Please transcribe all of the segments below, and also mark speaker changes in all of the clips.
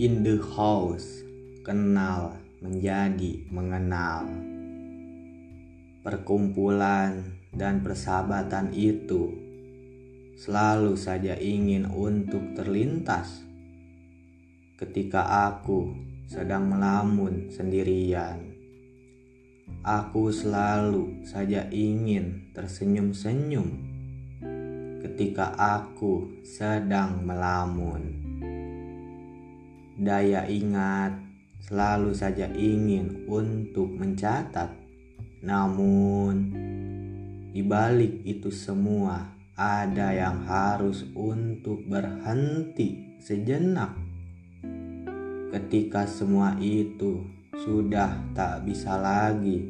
Speaker 1: In the house, kenal menjadi mengenal. Perkumpulan dan persahabatan itu selalu saja ingin untuk terlintas. Ketika aku sedang melamun sendirian, aku selalu saja ingin tersenyum-senyum. Ketika aku sedang melamun daya ingat selalu saja ingin untuk mencatat. Namun, di balik itu semua ada yang harus untuk berhenti sejenak. Ketika semua itu sudah tak bisa lagi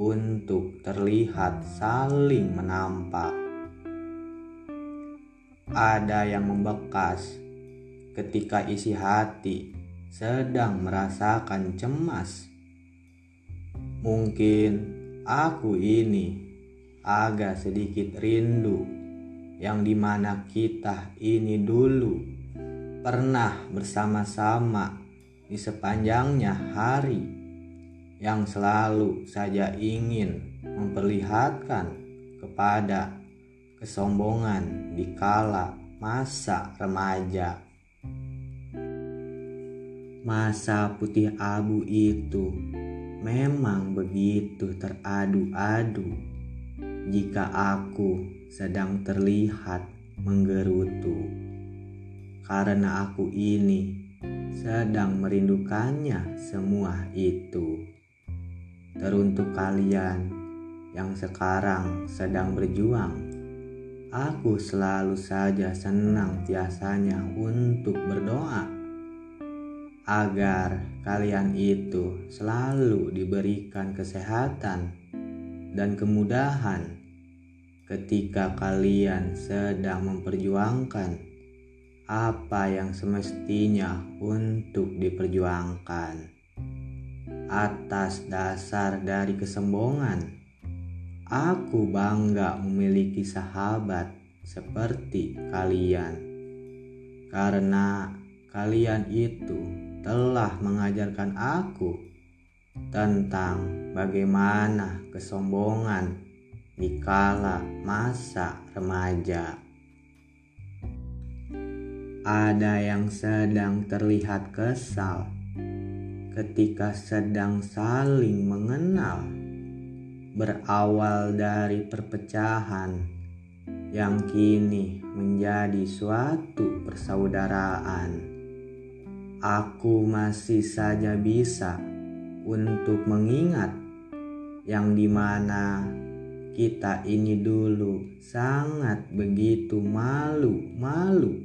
Speaker 1: untuk terlihat saling menampak. Ada yang membekas ketika isi hati sedang merasakan cemas. Mungkin aku ini agak sedikit rindu yang di mana kita ini dulu pernah bersama-sama di sepanjangnya hari yang selalu saja ingin memperlihatkan kepada kesombongan di kala masa remaja. Masa putih abu itu memang begitu teradu-adu jika aku sedang terlihat menggerutu. Karena aku ini sedang merindukannya semua itu. Teruntuk kalian yang sekarang sedang berjuang, aku selalu saja senang biasanya untuk berdoa agar kalian itu selalu diberikan kesehatan dan kemudahan ketika kalian sedang memperjuangkan apa yang semestinya untuk diperjuangkan. Atas dasar dari kesombongan, aku bangga memiliki sahabat seperti kalian, karena kalian itu telah mengajarkan aku tentang bagaimana kesombongan di kala masa remaja. Ada yang sedang terlihat kesal ketika sedang saling mengenal, berawal dari perpecahan yang kini menjadi suatu persaudaraan aku masih saja bisa untuk mengingat yang di mana kita ini dulu sangat begitu malu-malu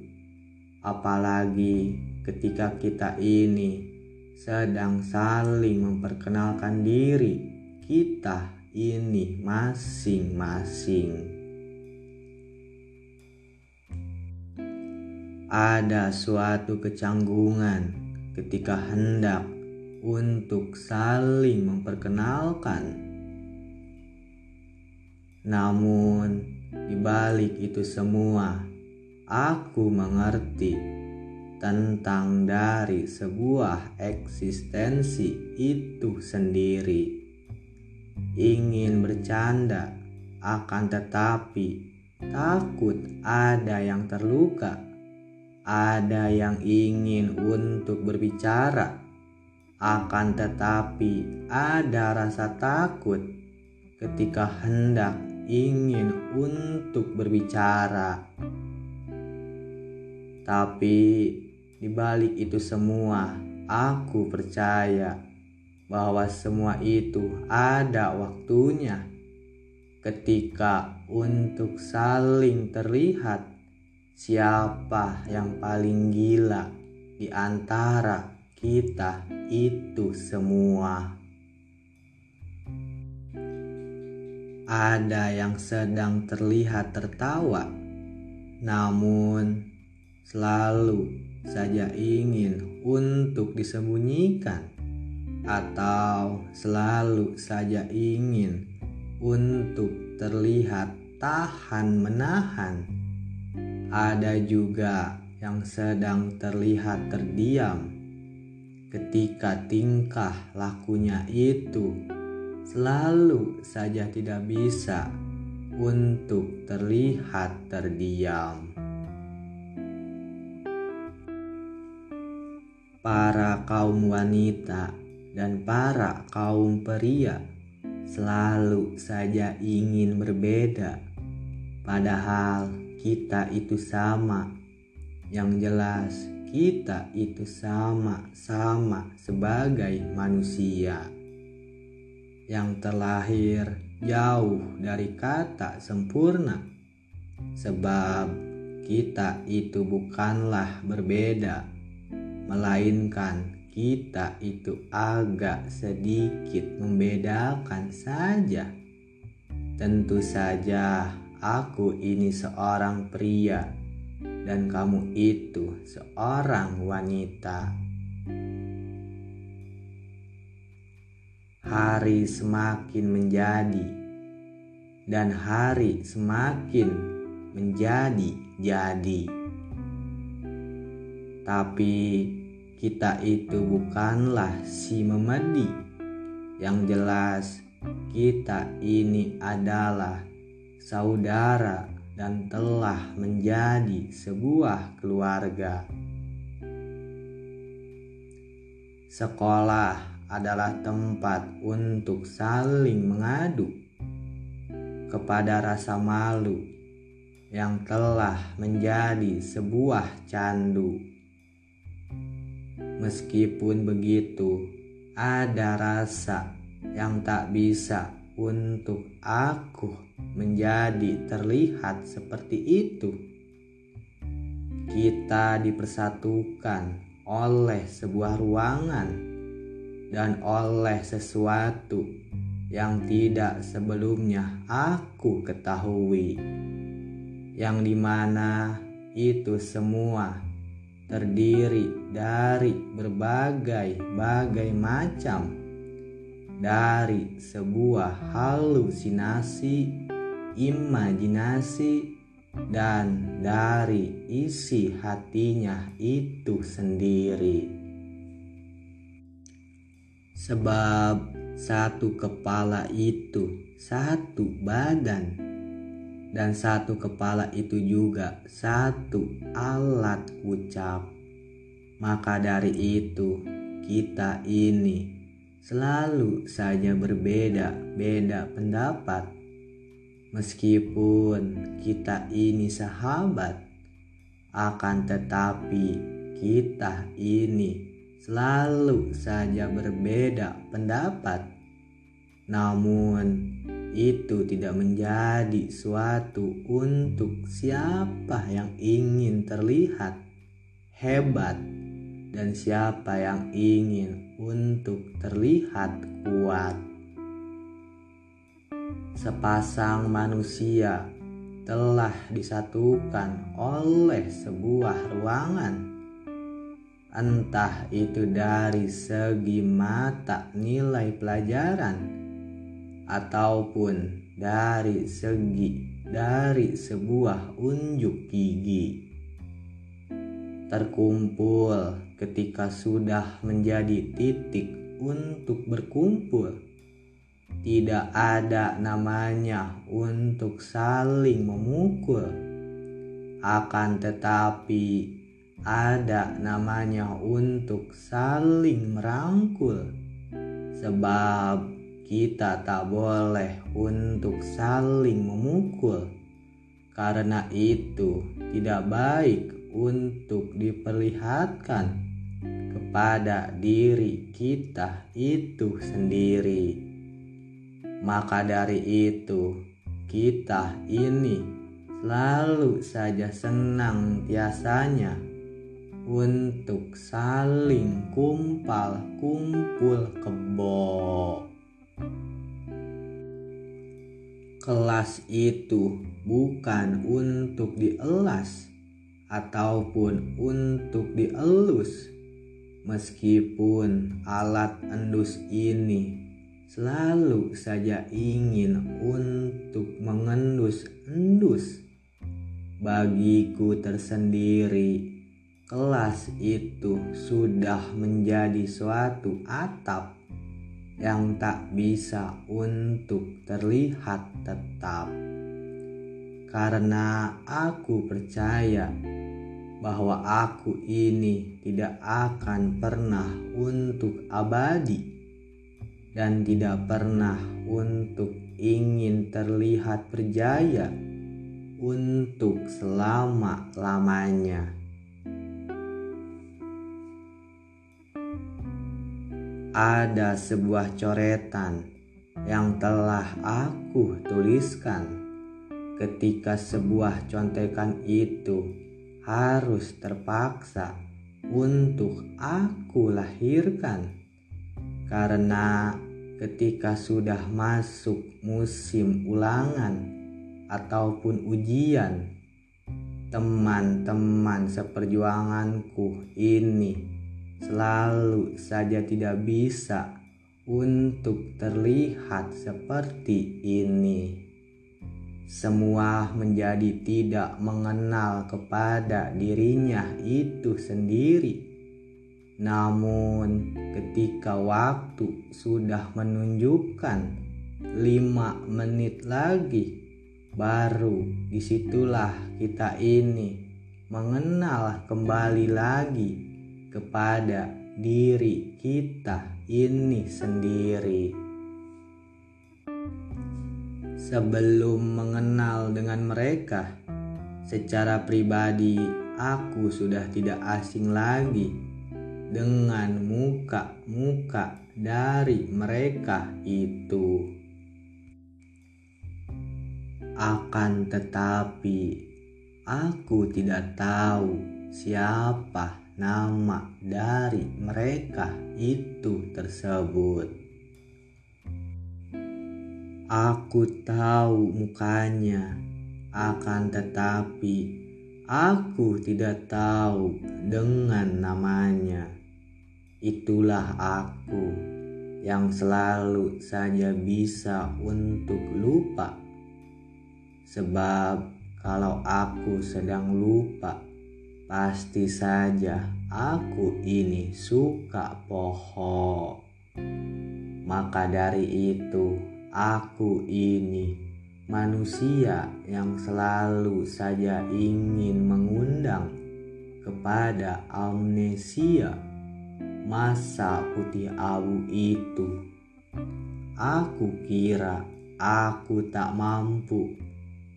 Speaker 1: apalagi ketika kita ini sedang saling memperkenalkan diri kita ini masing-masing. Ada suatu kecanggungan ketika hendak untuk saling memperkenalkan. Namun, di balik itu semua, aku mengerti tentang dari sebuah eksistensi itu sendiri. Ingin bercanda, akan tetapi takut ada yang terluka ada yang ingin untuk berbicara, akan tetapi ada rasa takut ketika hendak ingin untuk berbicara. Tapi di balik itu semua, aku percaya bahwa semua itu ada waktunya ketika untuk saling terlihat Siapa yang paling gila di antara kita itu semua? Ada yang sedang terlihat tertawa, namun selalu saja ingin untuk disembunyikan, atau selalu saja ingin untuk terlihat tahan menahan ada juga yang sedang terlihat terdiam ketika tingkah lakunya itu selalu saja tidak bisa untuk terlihat terdiam. Para kaum wanita dan para kaum pria selalu saja ingin berbeda, padahal kita itu sama. Yang jelas, kita itu sama-sama sebagai manusia yang terlahir jauh dari kata sempurna, sebab kita itu bukanlah berbeda, melainkan kita itu agak sedikit membedakan saja. Tentu saja, aku ini seorang pria dan kamu itu seorang wanita. Hari semakin menjadi, dan hari semakin menjadi-jadi. Tapi kita itu bukanlah si memedi. Yang jelas, kita ini adalah saudara dan telah menjadi sebuah keluarga. Sekolah adalah tempat untuk saling mengadu kepada rasa malu yang telah menjadi sebuah candu. Meskipun begitu, ada rasa yang tak bisa untuk aku menjadi terlihat seperti itu. Kita dipersatukan oleh sebuah ruangan dan oleh sesuatu yang tidak sebelumnya aku ketahui, yang di mana itu semua terdiri dari berbagai-bagai macam dari sebuah halusinasi imajinasi, dan dari isi hatinya itu sendiri. Sebab satu kepala itu satu badan, dan satu kepala itu juga satu alat ucap. Maka dari itu, kita ini selalu saja berbeda-beda pendapat Meskipun kita ini sahabat, akan tetapi kita ini selalu saja berbeda pendapat. Namun, itu tidak menjadi suatu untuk siapa yang ingin terlihat hebat dan siapa yang ingin untuk terlihat kuat sepasang manusia telah disatukan oleh sebuah ruangan, entah itu dari segi mata nilai pelajaran ataupun dari segi dari sebuah unjuk gigi. Terkumpul ketika sudah menjadi titik untuk berkumpul tidak ada namanya untuk saling memukul, akan tetapi ada namanya untuk saling merangkul, sebab kita tak boleh untuk saling memukul, karena itu tidak baik untuk diperlihatkan kepada diri kita itu sendiri. Maka dari itu, kita ini selalu saja senang biasanya untuk saling kumpal kumpul kebo. Kelas itu bukan untuk dielas ataupun untuk dielus, meskipun alat endus ini selalu saja ingin untuk mengendus-endus bagiku tersendiri kelas itu sudah menjadi suatu atap yang tak bisa untuk terlihat tetap. Karena aku percaya bahwa aku ini tidak akan pernah untuk abadi dan tidak pernah untuk ingin terlihat berjaya untuk selama-lamanya. Ada sebuah coretan yang telah aku tuliskan ketika sebuah contekan itu harus terpaksa untuk aku lahirkan karena ketika sudah masuk musim ulangan ataupun ujian teman-teman seperjuanganku ini selalu saja tidak bisa untuk terlihat seperti ini. Semua menjadi tidak mengenal kepada dirinya itu sendiri. Namun, ketika waktu sudah menunjukkan lima menit lagi, baru di situlah kita ini mengenal kembali lagi kepada diri kita ini sendiri. Sebelum mengenal dengan mereka secara pribadi, aku sudah tidak asing lagi dengan muka-muka dari mereka itu. Akan tetapi, aku tidak tahu siapa nama dari mereka itu tersebut. Aku tahu mukanya, akan tetapi aku tidak tahu dengan namanya. Itulah aku yang selalu saja bisa untuk lupa, sebab kalau aku sedang lupa Pasti saja aku ini suka pohon. Maka dari itu, aku ini manusia yang selalu saja ingin mengundang kepada amnesia masa putih abu itu. Aku kira aku tak mampu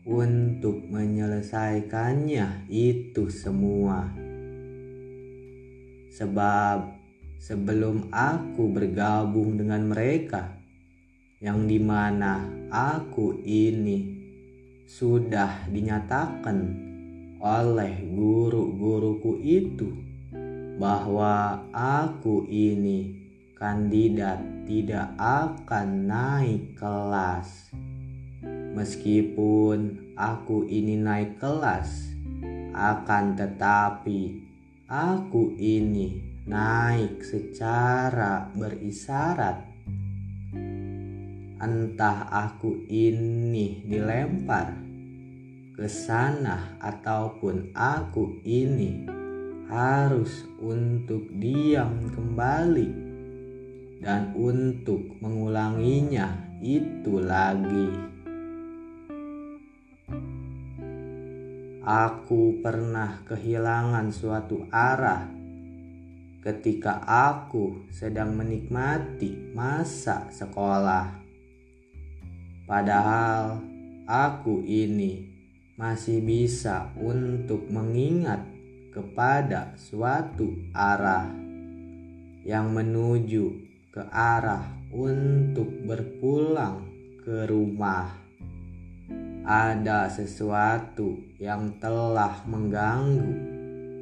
Speaker 1: untuk menyelesaikannya itu semua. Sebab sebelum aku bergabung dengan mereka, yang di mana aku ini sudah dinyatakan oleh guru-guruku itu bahwa aku ini kandidat tidak akan naik kelas. Meskipun aku ini naik kelas, akan tetapi aku ini naik secara berisarat. Entah aku ini dilempar ke sana ataupun aku ini harus untuk diam kembali dan untuk mengulanginya itu lagi. Aku pernah kehilangan suatu arah ketika aku sedang menikmati masa sekolah. Padahal aku ini masih bisa untuk mengingat kepada suatu arah yang menuju ke arah untuk berpulang ke rumah ada sesuatu yang telah mengganggu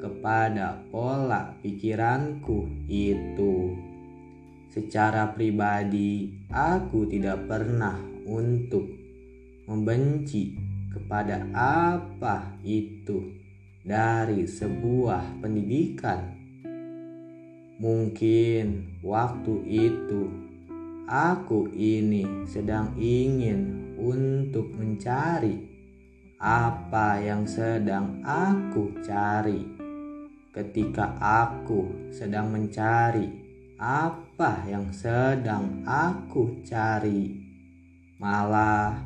Speaker 1: kepada pola pikiranku itu. Secara pribadi, aku tidak pernah untuk membenci kepada apa itu dari sebuah pendidikan. Mungkin waktu itu aku ini sedang ingin untuk mencari apa yang sedang aku cari. ketika aku sedang mencari apa yang sedang aku cari. Malah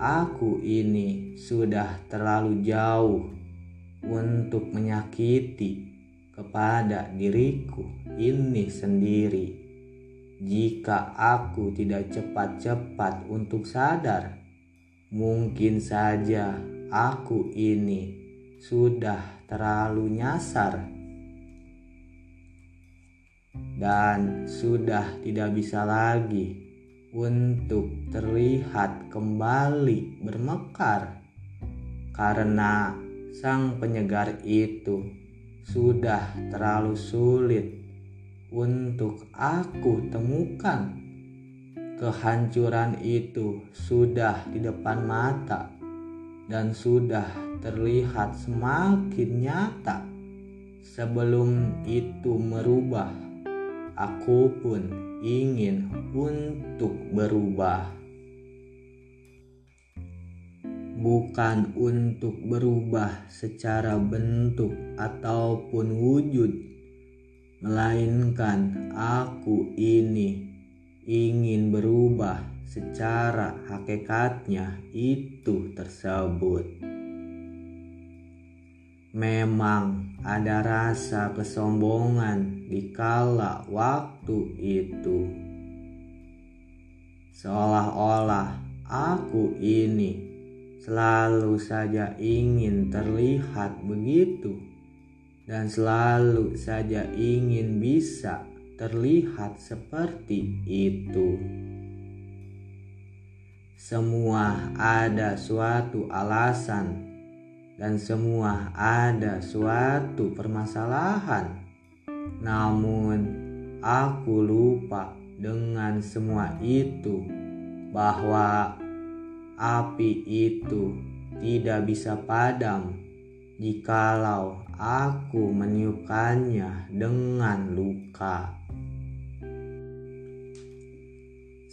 Speaker 1: aku ini sudah terlalu jauh untuk menyakiti kepada diriku ini sendiri. Jika aku tidak cepat-cepat untuk sadar, mungkin saja aku ini sudah terlalu nyasar dan sudah tidak bisa lagi untuk terlihat kembali bermekar karena sang penyegar itu sudah terlalu sulit untuk aku temukan. Kehancuran itu sudah di depan mata dan sudah terlihat semakin nyata. Sebelum itu merubah, aku pun ingin untuk berubah. Bukan untuk berubah secara bentuk ataupun wujud, melainkan aku ini ingin berubah secara hakikatnya itu tersebut. Memang ada rasa kesombongan di kala waktu itu. Seolah-olah aku ini selalu saja ingin terlihat begitu dan selalu saja ingin bisa terlihat seperti itu. Semua ada suatu alasan dan semua ada suatu permasalahan. Namun aku lupa dengan semua itu bahwa api itu tidak bisa padam jikalau aku meniupkannya dengan luka.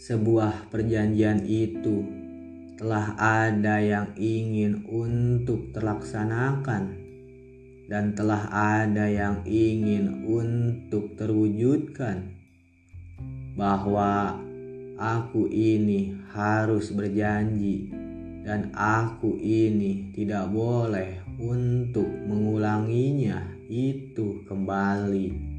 Speaker 1: sebuah perjanjian itu telah ada yang ingin untuk terlaksanakan dan telah ada yang ingin untuk terwujudkan bahwa aku ini harus berjanji dan aku ini tidak boleh untuk mengulanginya itu kembali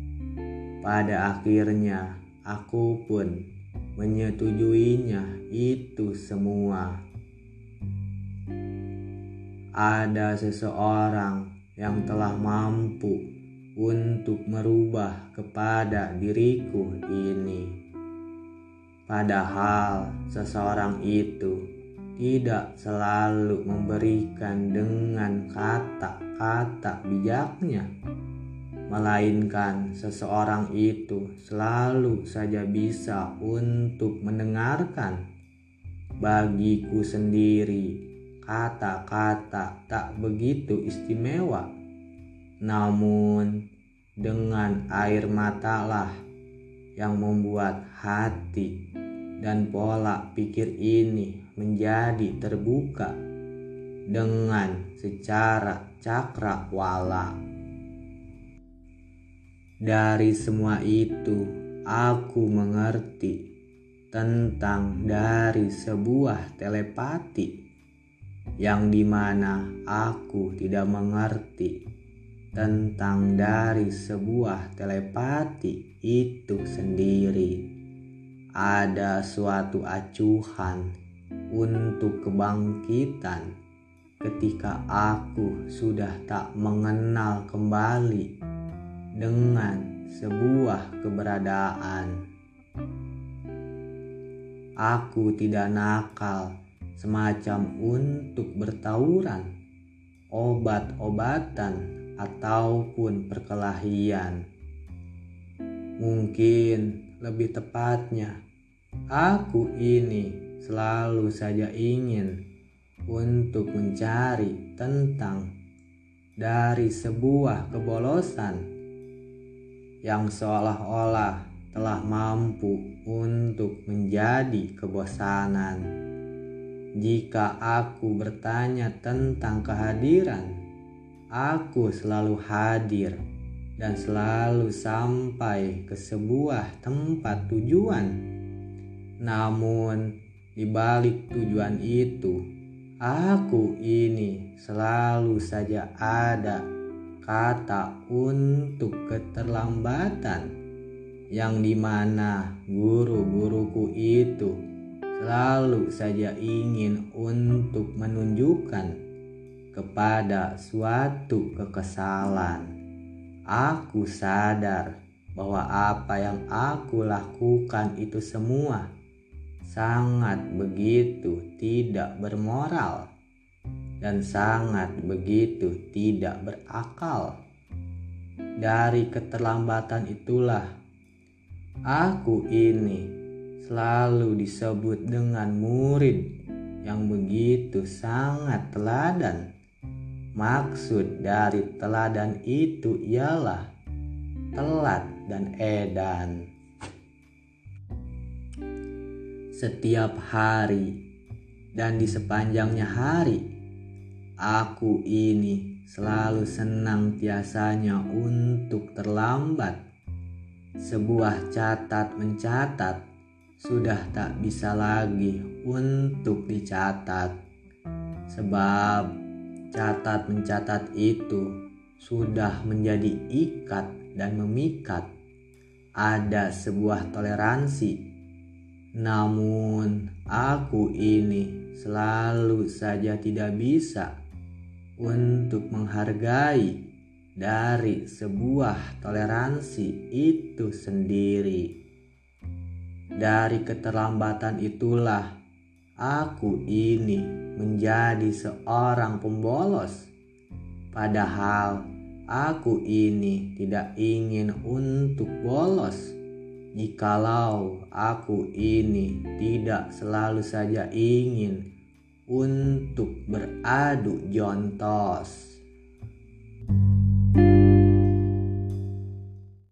Speaker 1: pada akhirnya aku pun menyetujuinya itu semua. Ada seseorang yang telah mampu untuk merubah kepada diriku ini. Padahal seseorang itu tidak selalu memberikan dengan kata-kata bijaknya melainkan seseorang itu selalu saja bisa untuk mendengarkan. Bagiku sendiri, kata-kata tak begitu istimewa, namun dengan air matalah yang membuat hati dan pola pikir ini menjadi terbuka dengan secara cakrawala. Dari semua itu, aku mengerti tentang dari sebuah telepati yang di mana aku tidak mengerti tentang dari sebuah telepati itu sendiri. Ada suatu acuhan untuk kebangkitan ketika aku sudah tak mengenal kembali dengan sebuah keberadaan. Aku tidak nakal semacam untuk bertauran, obat-obatan, ataupun perkelahian. Mungkin lebih tepatnya, aku ini selalu saja ingin untuk mencari tentang dari sebuah kebolosan yang seolah-olah telah mampu untuk menjadi kebosanan. Jika aku bertanya tentang kehadiran, aku selalu hadir dan selalu sampai ke sebuah tempat tujuan. Namun, di balik tujuan itu, aku ini selalu saja ada kata untuk keterlambatan yang di mana guru-guruku itu selalu saja ingin untuk menunjukkan kepada suatu kekesalan Aku sadar bahwa apa yang aku lakukan itu semua sangat begitu tidak bermoral dan sangat begitu tidak berakal. Dari keterlambatan itulah aku ini selalu disebut dengan murid yang begitu sangat teladan Maksud dari teladan itu ialah telat dan edan. Setiap hari dan di sepanjangnya hari, aku ini selalu senang tiasanya untuk terlambat. Sebuah catat mencatat sudah tak bisa lagi untuk dicatat, sebab Catat mencatat itu sudah menjadi ikat dan memikat. Ada sebuah toleransi. Namun aku ini selalu saja tidak bisa untuk menghargai dari sebuah toleransi itu sendiri. Dari keterlambatan itulah aku ini menjadi seorang pembolos. Padahal aku ini tidak ingin untuk bolos. Jikalau aku ini tidak selalu saja ingin untuk beradu jontos.